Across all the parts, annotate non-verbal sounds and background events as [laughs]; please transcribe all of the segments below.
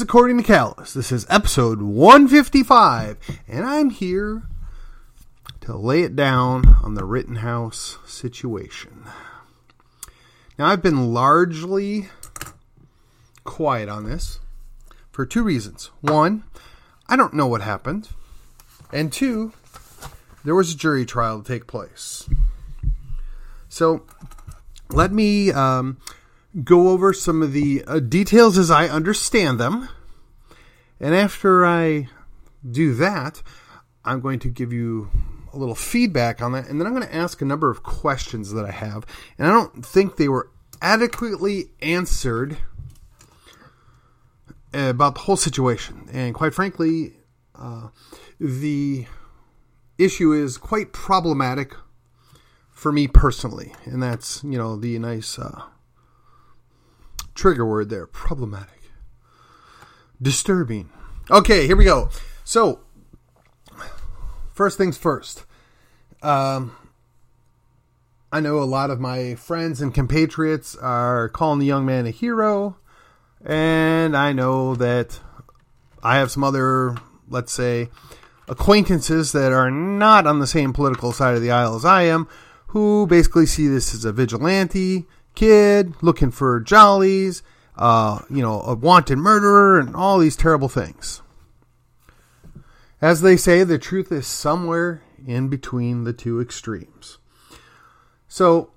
Is According to Callus. This is episode 155, and I'm here to lay it down on the Rittenhouse situation. Now, I've been largely quiet on this for two reasons. One, I don't know what happened, and two, there was a jury trial to take place. So, let me um, go over some of the uh, details as I understand them. And after I do that, I'm going to give you a little feedback on that. And then I'm going to ask a number of questions that I have. And I don't think they were adequately answered about the whole situation. And quite frankly, uh, the issue is quite problematic for me personally. And that's, you know, the nice. Uh, trigger word there problematic, disturbing. Okay, here we go. So, first things first. Um, I know a lot of my friends and compatriots are calling the young man a hero, and I know that I have some other, let's say, acquaintances that are not on the same political side of the aisle as I am, who basically see this as a vigilante kid looking for jollies, uh, you know, a wanted murderer, and all these terrible things. As they say, the truth is somewhere in between the two extremes. So,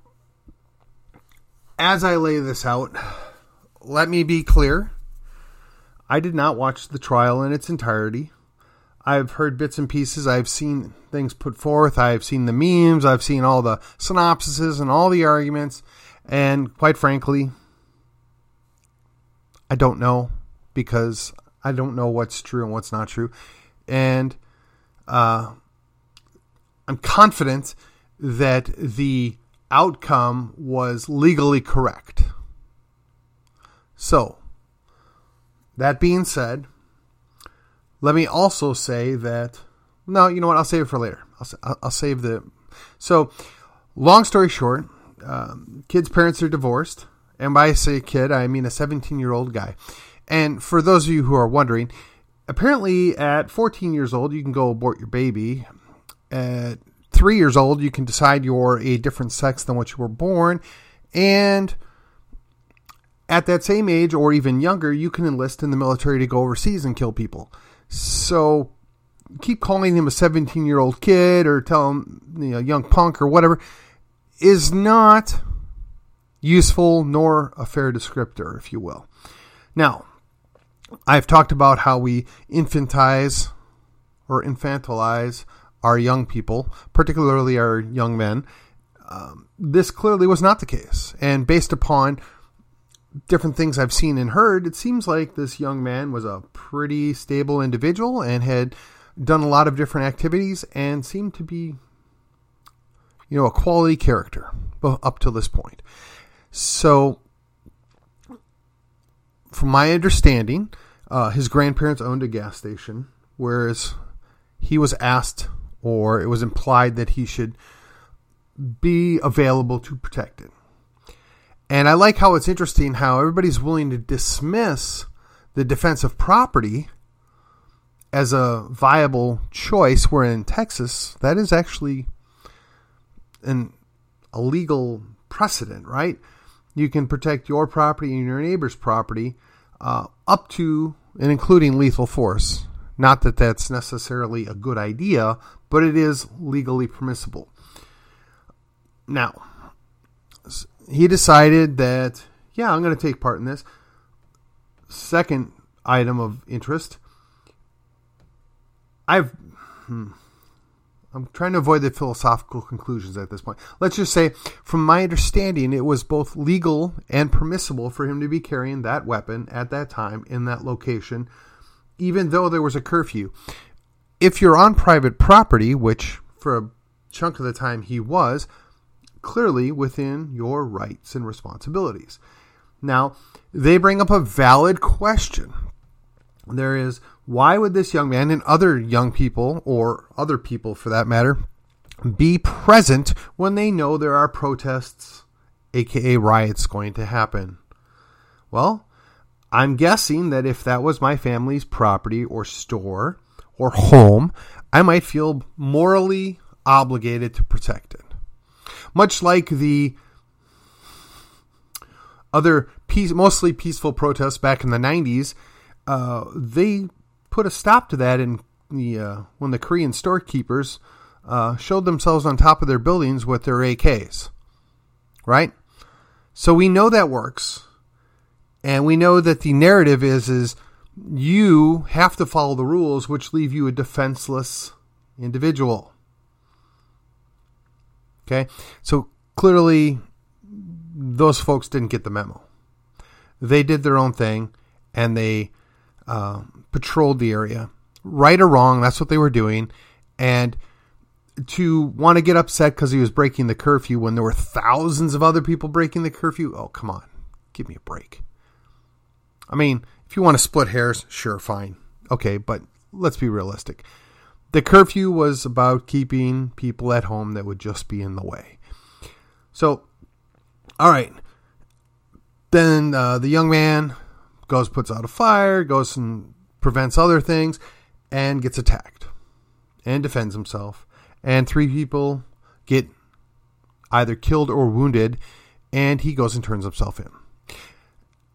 as I lay this out, let me be clear. I did not watch the trial in its entirety. I've heard bits and pieces. I've seen things put forth. I've seen the memes. I've seen all the synopsises and all the arguments. And quite frankly, I don't know because I don't know what's true and what's not true. And uh, I'm confident that the outcome was legally correct. So, that being said, let me also say that no, you know what? I'll save it for later. I'll, I'll save the. So, long story short, um, kid's parents are divorced. And by I say kid, I mean a 17 year old guy. And for those of you who are wondering, apparently at 14 years old, you can go abort your baby. At three years old, you can decide you're a different sex than what you were born. And at that same age, or even younger, you can enlist in the military to go overseas and kill people. So keep calling him a 17 year old kid or tell him, you know, young punk or whatever is not useful nor a fair descriptor, if you will. Now, I've talked about how we infantize or infantilize our young people, particularly our young men. Um, this clearly was not the case. And based upon different things I've seen and heard, it seems like this young man was a pretty stable individual and had done a lot of different activities and seemed to be you know, a quality character up to this point. So, from my understanding, uh, his grandparents owned a gas station, whereas he was asked or it was implied that he should be available to protect it. And I like how it's interesting how everybody's willing to dismiss the defense of property as a viable choice, where in Texas, that is actually an a legal precedent, right? You can protect your property and your neighbor's property uh, up to and including lethal force. Not that that's necessarily a good idea, but it is legally permissible. Now, he decided that, yeah, I'm going to take part in this. Second item of interest I've. Hmm, I'm trying to avoid the philosophical conclusions at this point. Let's just say, from my understanding, it was both legal and permissible for him to be carrying that weapon at that time in that location, even though there was a curfew. If you're on private property, which for a chunk of the time he was, clearly within your rights and responsibilities. Now, they bring up a valid question. There is why would this young man and other young people, or other people for that matter, be present when they know there are protests, aka riots, going to happen? Well, I'm guessing that if that was my family's property or store or home, I might feel morally obligated to protect it. Much like the other peace, mostly peaceful protests back in the 90s, uh, they put a stop to that in the uh, when the Korean storekeepers uh, showed themselves on top of their buildings with their AKs. Right? So we know that works. And we know that the narrative is is you have to follow the rules which leave you a defenseless individual. Okay? So clearly those folks didn't get the memo. They did their own thing and they uh, patrolled the area. Right or wrong, that's what they were doing. And to want to get upset because he was breaking the curfew when there were thousands of other people breaking the curfew, oh, come on. Give me a break. I mean, if you want to split hairs, sure, fine. Okay, but let's be realistic. The curfew was about keeping people at home that would just be in the way. So, all right. Then uh, the young man goes, puts out a fire, goes and prevents other things, and gets attacked and defends himself. And three people get either killed or wounded, and he goes and turns himself in.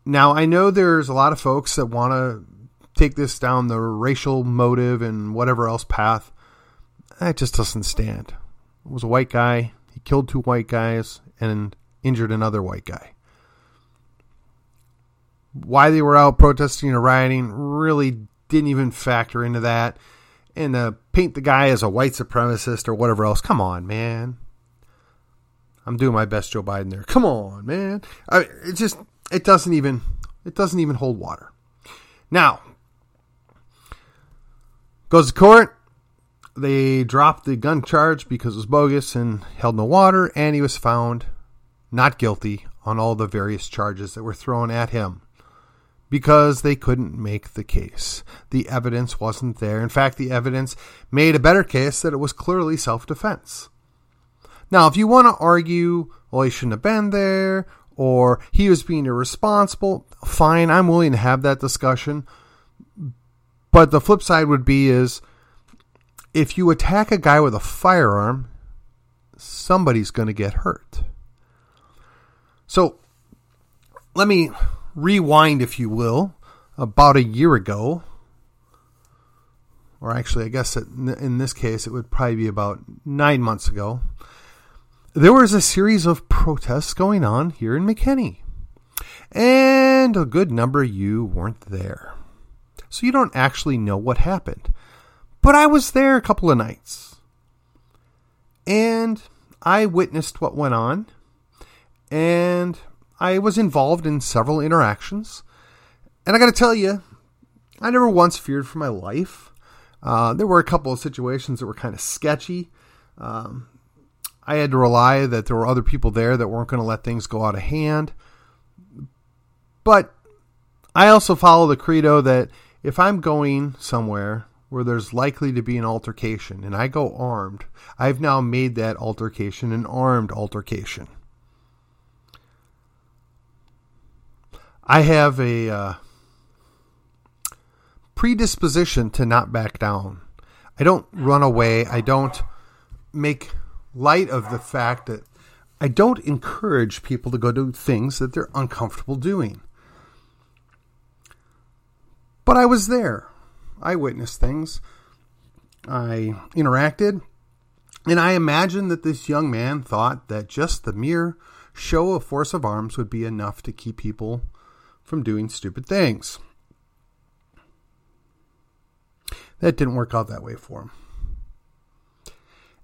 Now, I know there's a lot of folks that want to take this down the racial motive and whatever else path. That just doesn't stand. It was a white guy. He killed two white guys and injured another white guy. Why they were out protesting or rioting really didn't even factor into that. And to paint the guy as a white supremacist or whatever else, come on, man. I'm doing my best, Joe Biden. There, come on, man. I, it just it doesn't even it doesn't even hold water. Now goes to court. They dropped the gun charge because it was bogus and held no water, and he was found not guilty on all the various charges that were thrown at him because they couldn't make the case. The evidence wasn't there. In fact, the evidence made a better case that it was clearly self defense. Now, if you want to argue, well, he shouldn't have been there, or he was being irresponsible, fine, I'm willing to have that discussion. But the flip side would be is if you attack a guy with a firearm, somebody's going to get hurt. So let me rewind, if you will, about a year ago. Or actually, I guess in this case, it would probably be about nine months ago there was a series of protests going on here in McKinney. And a good number of you weren't there. So you don't actually know what happened. But I was there a couple of nights. And I witnessed what went on. And I was involved in several interactions. And I got to tell you, I never once feared for my life. Uh, there were a couple of situations that were kind of sketchy. Um, I had to rely that there were other people there that weren't going to let things go out of hand. But I also follow the credo that if I'm going somewhere where there's likely to be an altercation and I go armed, I've now made that altercation an armed altercation. I have a uh, predisposition to not back down. I don't run away. I don't make light of the fact that I don't encourage people to go do things that they're uncomfortable doing. But I was there. I witnessed things. I interacted. And I imagine that this young man thought that just the mere show of force of arms would be enough to keep people from doing stupid things. That didn't work out that way for him.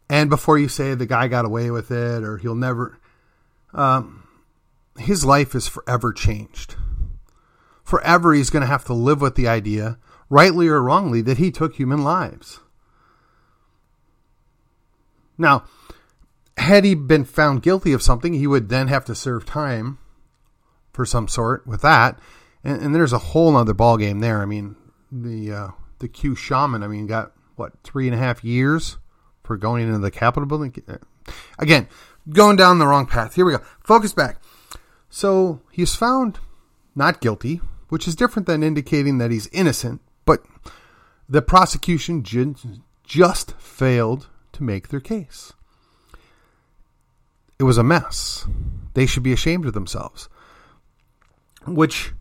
And before you say the guy got away with it or he'll never, um, his life is forever changed. Forever, he's going to have to live with the idea, rightly or wrongly, that he took human lives. Now, had he been found guilty of something, he would then have to serve time for some sort with that. And, and there's a whole other ballgame there. I mean, the uh, the Q shaman, I mean, got what three and a half years for going into the Capitol building. Again, going down the wrong path. Here we go. Focus back. So he's found not guilty which is different than indicating that he's innocent, but the prosecution just failed to make their case. It was a mess. They should be ashamed of themselves. Which,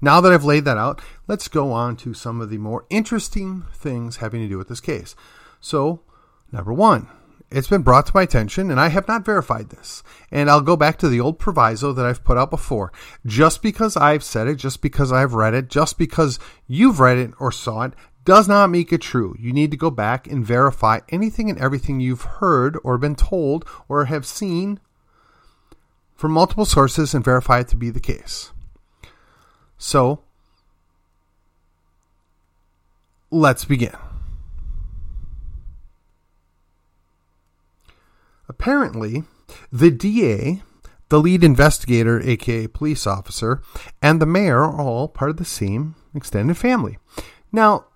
now that I've laid that out, let's go on to some of the more interesting things having to do with this case. So, number one, it's been brought to my attention, and I have not verified this. And I'll go back to the old proviso that I've put out before. Just because I've said it, just because I've read it, just because you've read it or saw it, does not make it true. You need to go back and verify anything and everything you've heard or been told or have seen from multiple sources and verify it to be the case. So, let's begin. Apparently, the DA, the lead investigator, aka police officer, and the mayor are all part of the same extended family. Now,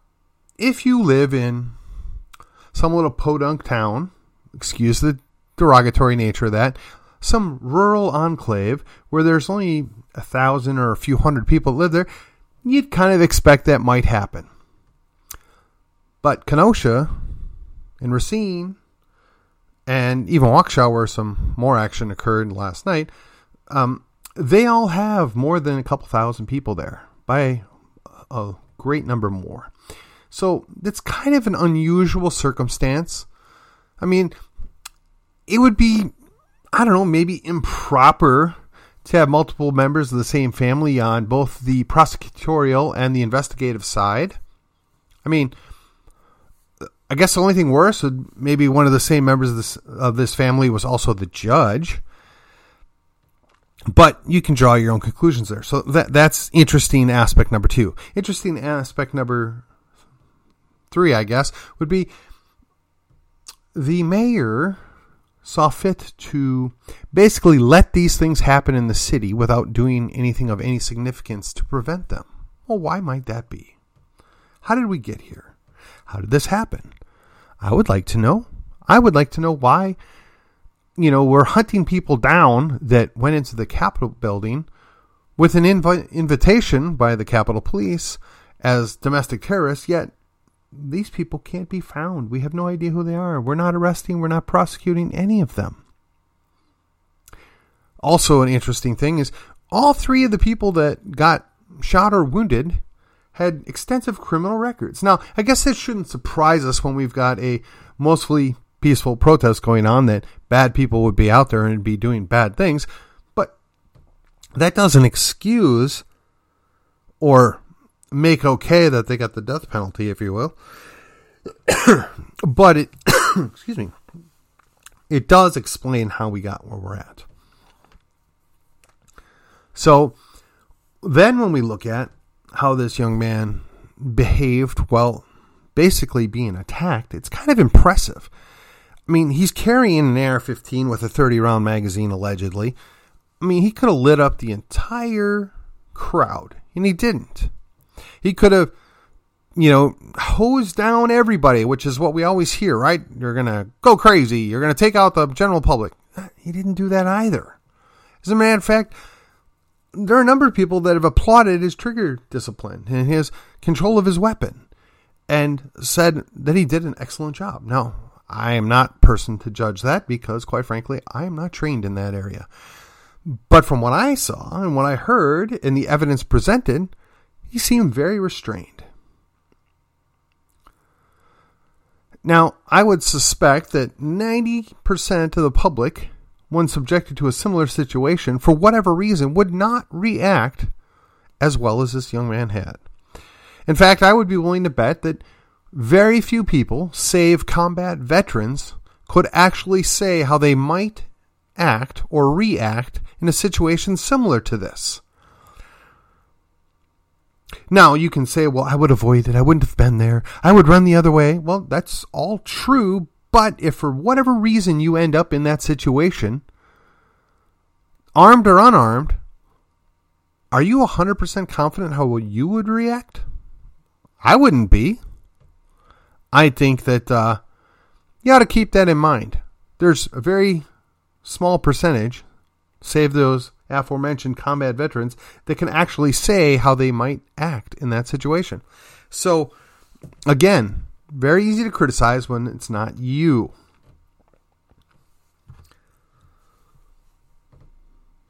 if you live in some little podunk town, excuse the derogatory nature of that, some rural enclave where there's only a thousand or a few hundred people live there, you'd kind of expect that might happen. But Kenosha and Racine and even Waukesha, where some more action occurred last night, um, they all have more than a couple thousand people there by a great number more. So it's kind of an unusual circumstance. I mean, it would be, I don't know, maybe improper to have multiple members of the same family on both the prosecutorial and the investigative side. I mean, I guess the only thing worse would maybe one of the same members of this of this family was also the judge. But you can draw your own conclusions there. So that that's interesting aspect number two. Interesting aspect number three, I guess, would be the mayor saw fit to basically let these things happen in the city without doing anything of any significance to prevent them. Well, why might that be? How did we get here? How did this happen? I would like to know. I would like to know why, you know, we're hunting people down that went into the Capitol building with an invi- invitation by the Capitol Police as domestic terrorists, yet these people can't be found. We have no idea who they are. We're not arresting, we're not prosecuting any of them. Also, an interesting thing is all three of the people that got shot or wounded had extensive criminal records. Now, I guess that shouldn't surprise us when we've got a mostly peaceful protest going on that bad people would be out there and be doing bad things, but that doesn't excuse or make okay that they got the death penalty, if you will. [coughs] but it, [coughs] excuse me, it does explain how we got where we're at. So then when we look at how this young man behaved while basically being attacked, it's kind of impressive. I mean, he's carrying an AR 15 with a 30 round magazine, allegedly. I mean, he could have lit up the entire crowd, and he didn't. He could have, you know, hosed down everybody, which is what we always hear, right? You're going to go crazy. You're going to take out the general public. He didn't do that either. As a matter of fact, there are a number of people that have applauded his trigger discipline and his control of his weapon and said that he did an excellent job. Now, I am not person to judge that because quite frankly, I am not trained in that area. But from what I saw and what I heard and the evidence presented, seemed very restrained. Now, I would suspect that 90% of the public when subjected to a similar situation, for whatever reason, would not react as well as this young man had. In fact, I would be willing to bet that very few people, save combat veterans, could actually say how they might act or react in a situation similar to this. Now, you can say, well, I would avoid it. I wouldn't have been there. I would run the other way. Well, that's all true, but if for whatever reason you end up in that situation, armed or unarmed, are you 100% confident how you would react? I wouldn't be. I think that uh, you ought to keep that in mind. There's a very small percentage, save those aforementioned combat veterans that can actually say how they might act in that situation. So, again, very easy to criticize when it's not you.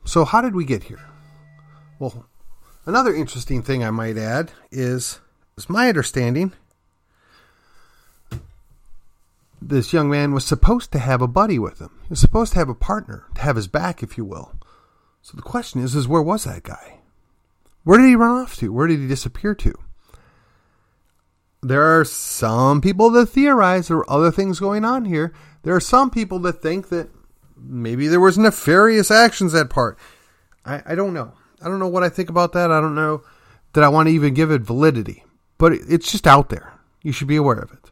So, how did we get here? Well, another interesting thing I might add is, is my understanding this young man was supposed to have a buddy with him. He was supposed to have a partner, to have his back, if you will. So the question is, is where was that guy? Where did he run off to? Where did he disappear to? There are some people that theorize there are other things going on here. There are some people that think that maybe there was nefarious actions at part. I, I don't know. I don't know what I think about that. I don't know that I want to even give it validity. But it's just out there. You should be aware of it.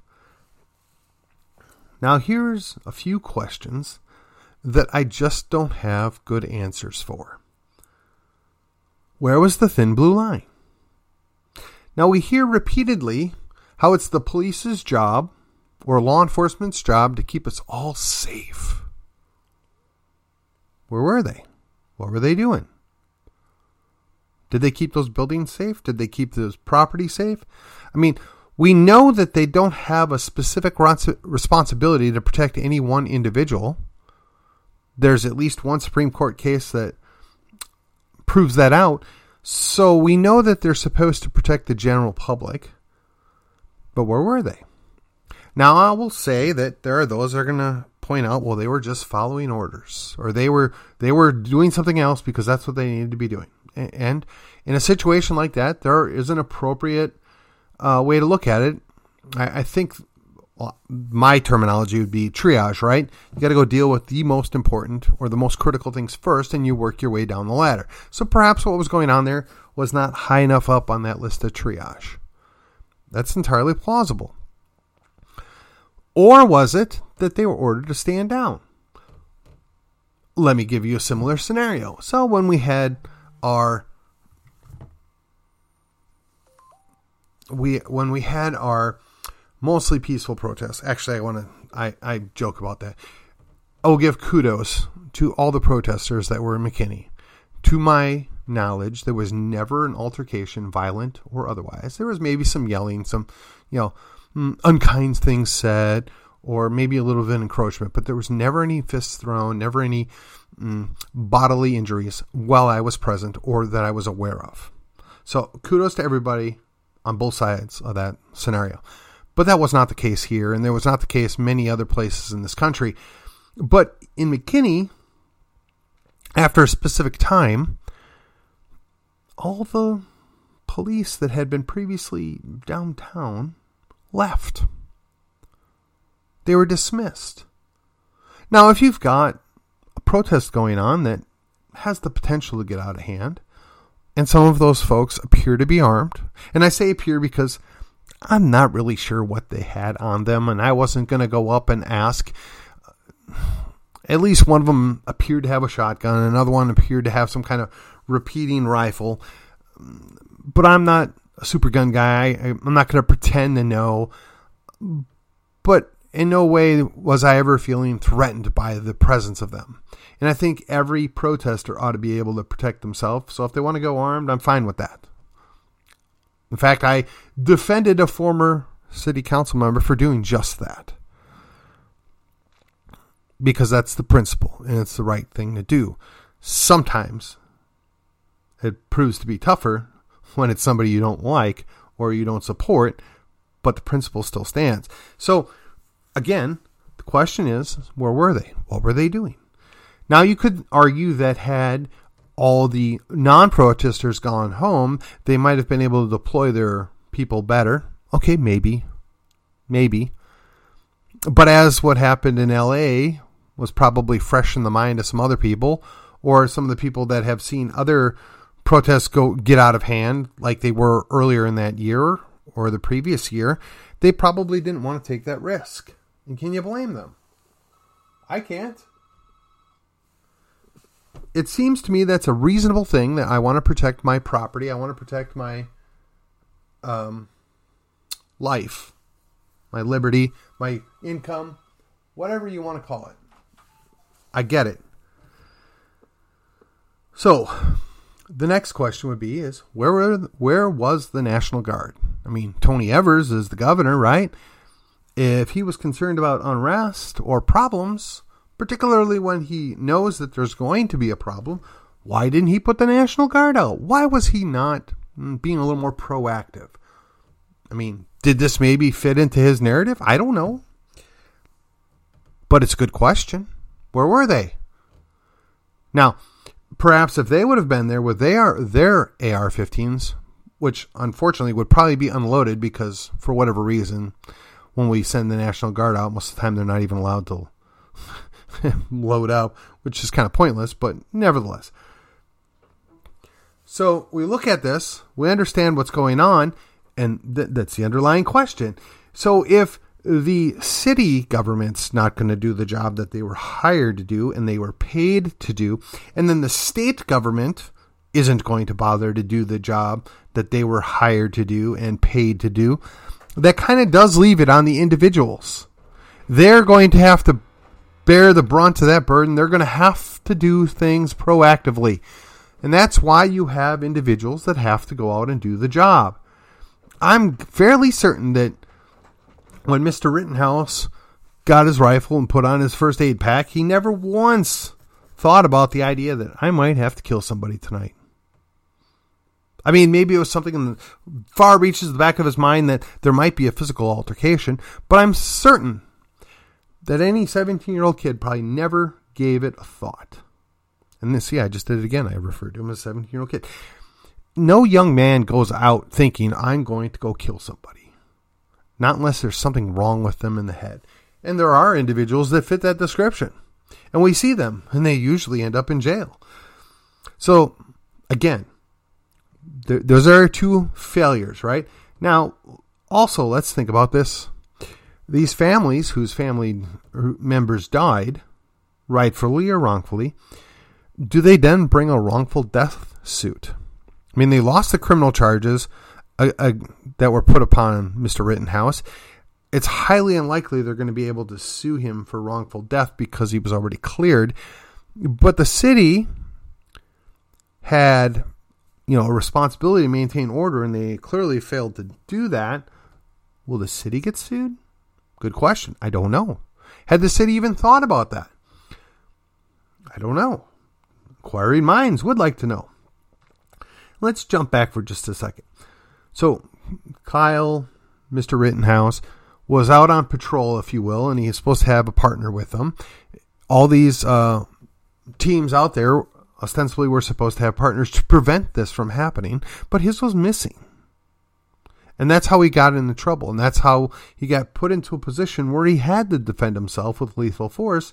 Now, here's a few questions that I just don't have good answers for. Where was the thin blue line? Now, we hear repeatedly how it's the police's job or law enforcement's job to keep us all safe. Where were they? What were they doing? Did they keep those buildings safe? Did they keep those properties safe? I mean, we know that they don't have a specific responsibility to protect any one individual. There's at least one Supreme Court case that proves that out. So we know that they're supposed to protect the general public. But where were they? Now I will say that there are those that are going to point out, well, they were just following orders, or they were they were doing something else because that's what they needed to be doing. And in a situation like that, there is an appropriate uh, way to look at it. I, I think well, my terminology would be triage, right? You got to go deal with the most important or the most critical things first, and you work your way down the ladder. So perhaps what was going on there was not high enough up on that list of triage. That's entirely plausible. Or was it that they were ordered to stand down? Let me give you a similar scenario. So when we had our we when we had our mostly peaceful protests. Actually, I want to I I joke about that. I'll give kudos to all the protesters that were in McKinney. To my knowledge, there was never an altercation, violent or otherwise. There was maybe some yelling, some you know mm, unkind things said, or maybe a little bit of encroachment, but there was never any fists thrown, never any mm, bodily injuries while I was present or that I was aware of. So kudos to everybody on both sides of that scenario. But that was not the case here, and there was not the case many other places in this country. But in McKinney, after a specific time, all the police that had been previously downtown left. They were dismissed. Now, if you've got a protest going on that has the potential to get out of hand, and some of those folks appear to be armed. And I say appear because I'm not really sure what they had on them, and I wasn't going to go up and ask. At least one of them appeared to have a shotgun, another one appeared to have some kind of repeating rifle. But I'm not a super gun guy. I'm not going to pretend to know. But in no way was I ever feeling threatened by the presence of them. And I think every protester ought to be able to protect themselves. So if they want to go armed, I'm fine with that. In fact, I defended a former city council member for doing just that. Because that's the principle and it's the right thing to do. Sometimes it proves to be tougher when it's somebody you don't like or you don't support, but the principle still stands. So, again, the question is where were they? What were they doing? Now, you could argue that had all the non protesters gone home, they might have been able to deploy their people better. Okay, maybe. Maybe. But as what happened in LA was probably fresh in the mind of some other people, or some of the people that have seen other protests go get out of hand, like they were earlier in that year or the previous year, they probably didn't want to take that risk. And can you blame them? I can't it seems to me that's a reasonable thing that I want to protect my property. I want to protect my um, life, my liberty, my income, whatever you want to call it. I get it. So, the next question would be is where were, where was the National Guard? I mean, Tony Evers is the governor, right? If he was concerned about unrest or problems, particularly when he knows that there's going to be a problem, why didn't he put the National Guard out? Why was he not mm, being a little more proactive? I mean, did this maybe fit into his narrative? I don't know. But it's a good question. Where were they? Now, perhaps if they would have been there with their their AR-15s, which unfortunately would probably be unloaded because for whatever reason, when we send the National Guard out, most of the time they're not even allowed to [laughs] load up, which is kind of pointless, but nevertheless. So we look at this, we understand what's going on, and th- that's the underlying question. So if the city government's not going to do the job that they were hired to do and they were paid to do, and then the state government isn't going to bother to do the job that they were hired to do and paid to do, that kind of does leave it on the individuals. They're going to have to bear the brunt of that burden. They're going to have to do things proactively. And that's why you have individuals that have to go out and do the job. I'm fairly certain that when Mr. Rittenhouse got his rifle and put on his first aid pack, he never once thought about the idea that I might have to kill somebody tonight. I mean, maybe it was something in the far reaches of the back of his mind that there might be a physical altercation, but I'm certain that any 17 year old kid probably never gave it a thought. And this, yeah, I just did it again. I referred to him as a 17 year old kid. No young man goes out thinking, I'm going to go kill somebody. Not unless there's something wrong with them in the head. And there are individuals that fit that description. And we see them, and they usually end up in jail. So, again, th- those are two failures, right? Now, also, let's think about this. These families whose family members died, rightfully or wrongfully, do they then bring a wrongful death suit? I mean, they lost the criminal charges uh, uh, that were put upon Mr. Rittenhouse. It's highly unlikely they're going to be able to sue him for wrongful death because he was already cleared. But the city had, you know, a responsibility to maintain order, and they clearly failed to do that. Will the city get sued? Good question. I don't know. Had the city even thought about that? I don't know. Inquiring minds would like to know. Let's jump back for just a second. So, Kyle, Mr. Rittenhouse, was out on patrol, if you will, and he's supposed to have a partner with him. All these uh, teams out there ostensibly were supposed to have partners to prevent this from happening, but his was missing. And that's how he got into trouble. And that's how he got put into a position where he had to defend himself with lethal force.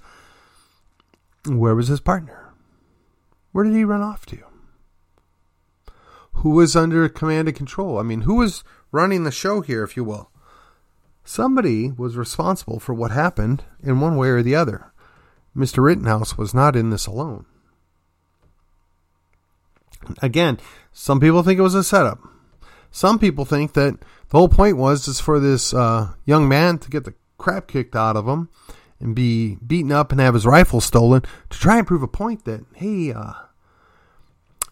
Where was his partner? Where did he run off to? Who was under command and control? I mean, who was running the show here, if you will? Somebody was responsible for what happened in one way or the other. Mr. Rittenhouse was not in this alone. Again, some people think it was a setup. Some people think that the whole point was just for this uh, young man to get the crap kicked out of him and be beaten up and have his rifle stolen to try and prove a point that, hey, uh,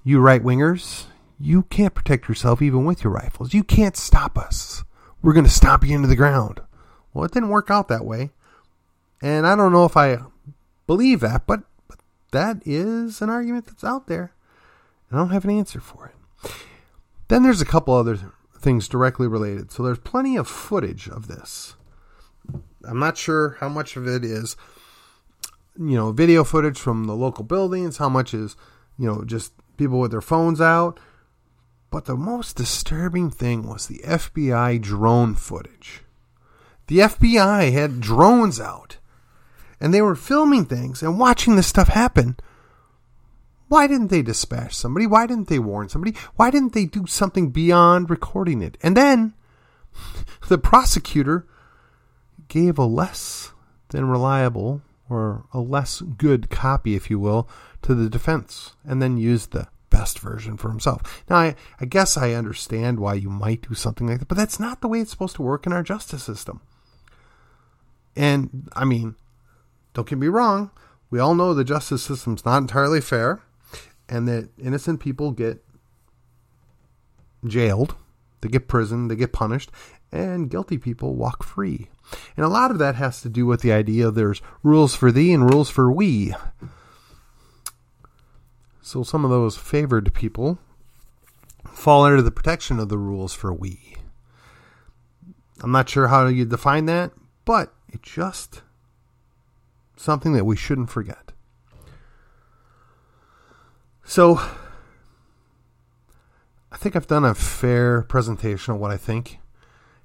you right wingers, you can't protect yourself even with your rifles. You can't stop us. We're going to stomp you into the ground. Well, it didn't work out that way. And I don't know if I believe that, but, but that is an argument that's out there. And I don't have an answer for it. Then there's a couple other things directly related. So there's plenty of footage of this. I'm not sure how much of it is, you know, video footage from the local buildings, how much is, you know, just people with their phones out. But the most disturbing thing was the FBI drone footage. The FBI had drones out and they were filming things and watching this stuff happen. Why didn't they dispatch somebody? Why didn't they warn somebody? Why didn't they do something beyond recording it? And then the prosecutor gave a less than reliable or a less good copy, if you will, to the defense and then used the best version for himself. Now, I, I guess I understand why you might do something like that, but that's not the way it's supposed to work in our justice system. And, I mean, don't get me wrong, we all know the justice system's not entirely fair. And that innocent people get jailed, they get prison, they get punished, and guilty people walk free. And a lot of that has to do with the idea there's rules for thee and rules for we. So some of those favored people fall under the protection of the rules for we. I'm not sure how you define that, but it's just something that we shouldn't forget. So, I think I've done a fair presentation of what I think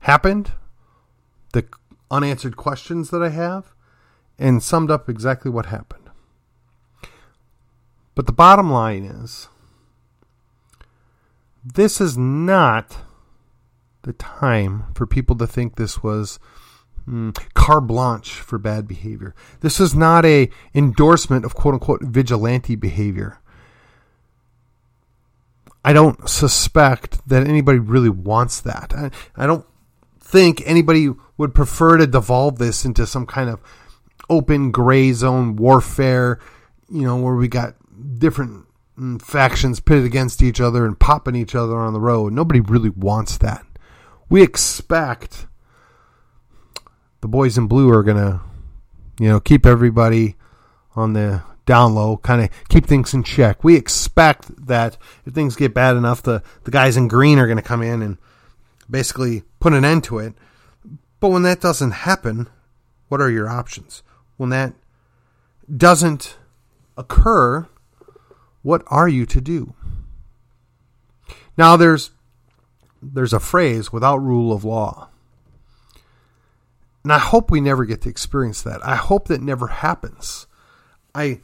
happened, the unanswered questions that I have, and summed up exactly what happened. But the bottom line is this is not the time for people to think this was mm, carte blanche for bad behavior. This is not a endorsement of quote unquote vigilante behavior. I don't suspect that anybody really wants that. I, I don't think anybody would prefer to devolve this into some kind of open gray zone warfare, you know, where we got different mm, factions pitted against each other and popping each other on the road. Nobody really wants that. We expect the boys in blue are going to, you know, keep everybody on the down low, kind of keep things in check. We expect that if things get bad enough, the, the guys in green are going to come in and basically put an end to it. But when that doesn't happen, what are your options? When that doesn't occur, what are you to do? Now there's there's a phrase without rule of law. And I hope we never get to experience that. I hope that never happens. I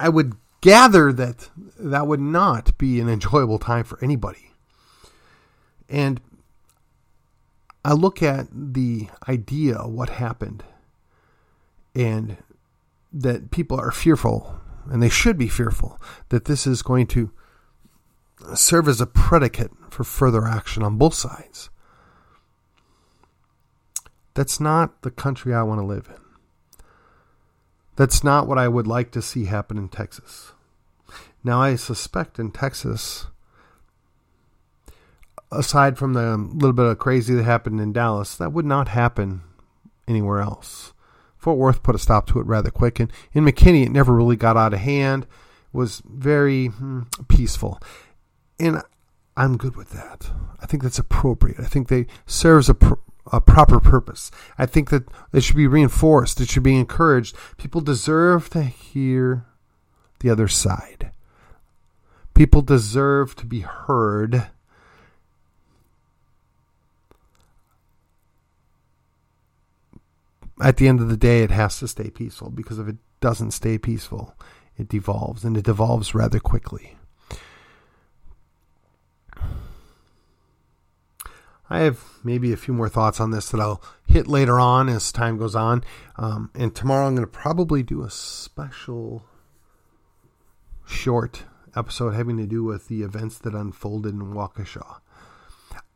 I would gather that that would not be an enjoyable time for anybody. And I look at the idea of what happened and that people are fearful and they should be fearful that this is going to serve as a predicate for further action on both sides. That's not the country I want to live in. That's not what I would like to see happen in Texas. Now, I suspect in Texas, aside from the little bit of crazy that happened in Dallas, that would not happen anywhere else. Fort Worth put a stop to it rather quick, and in McKinney, it never really got out of hand. It Was very hmm, peaceful, and I'm good with that. I think that's appropriate. I think they serves a, pr- a proper purpose. I think that it should be reinforced. It should be encouraged. People deserve to hear the other side. People deserve to be heard. At the end of the day, it has to stay peaceful because if it doesn't stay peaceful, it devolves and it devolves rather quickly. I have maybe a few more thoughts on this that I'll hit later on as time goes on. Um, and tomorrow I'm going to probably do a special short episode having to do with the events that unfolded in Waukesha.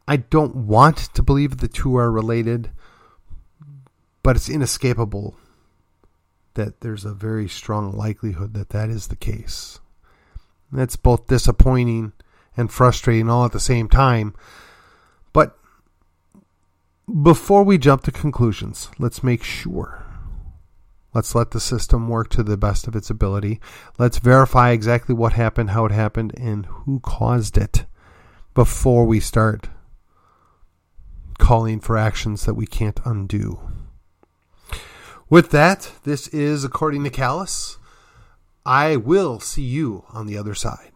I don't want to believe the two are related, but it's inescapable that there's a very strong likelihood that that is the case. That's both disappointing and frustrating all at the same time. Before we jump to conclusions, let's make sure. Let's let the system work to the best of its ability. Let's verify exactly what happened, how it happened, and who caused it before we start calling for actions that we can't undo. With that, this is According to Callus. I will see you on the other side.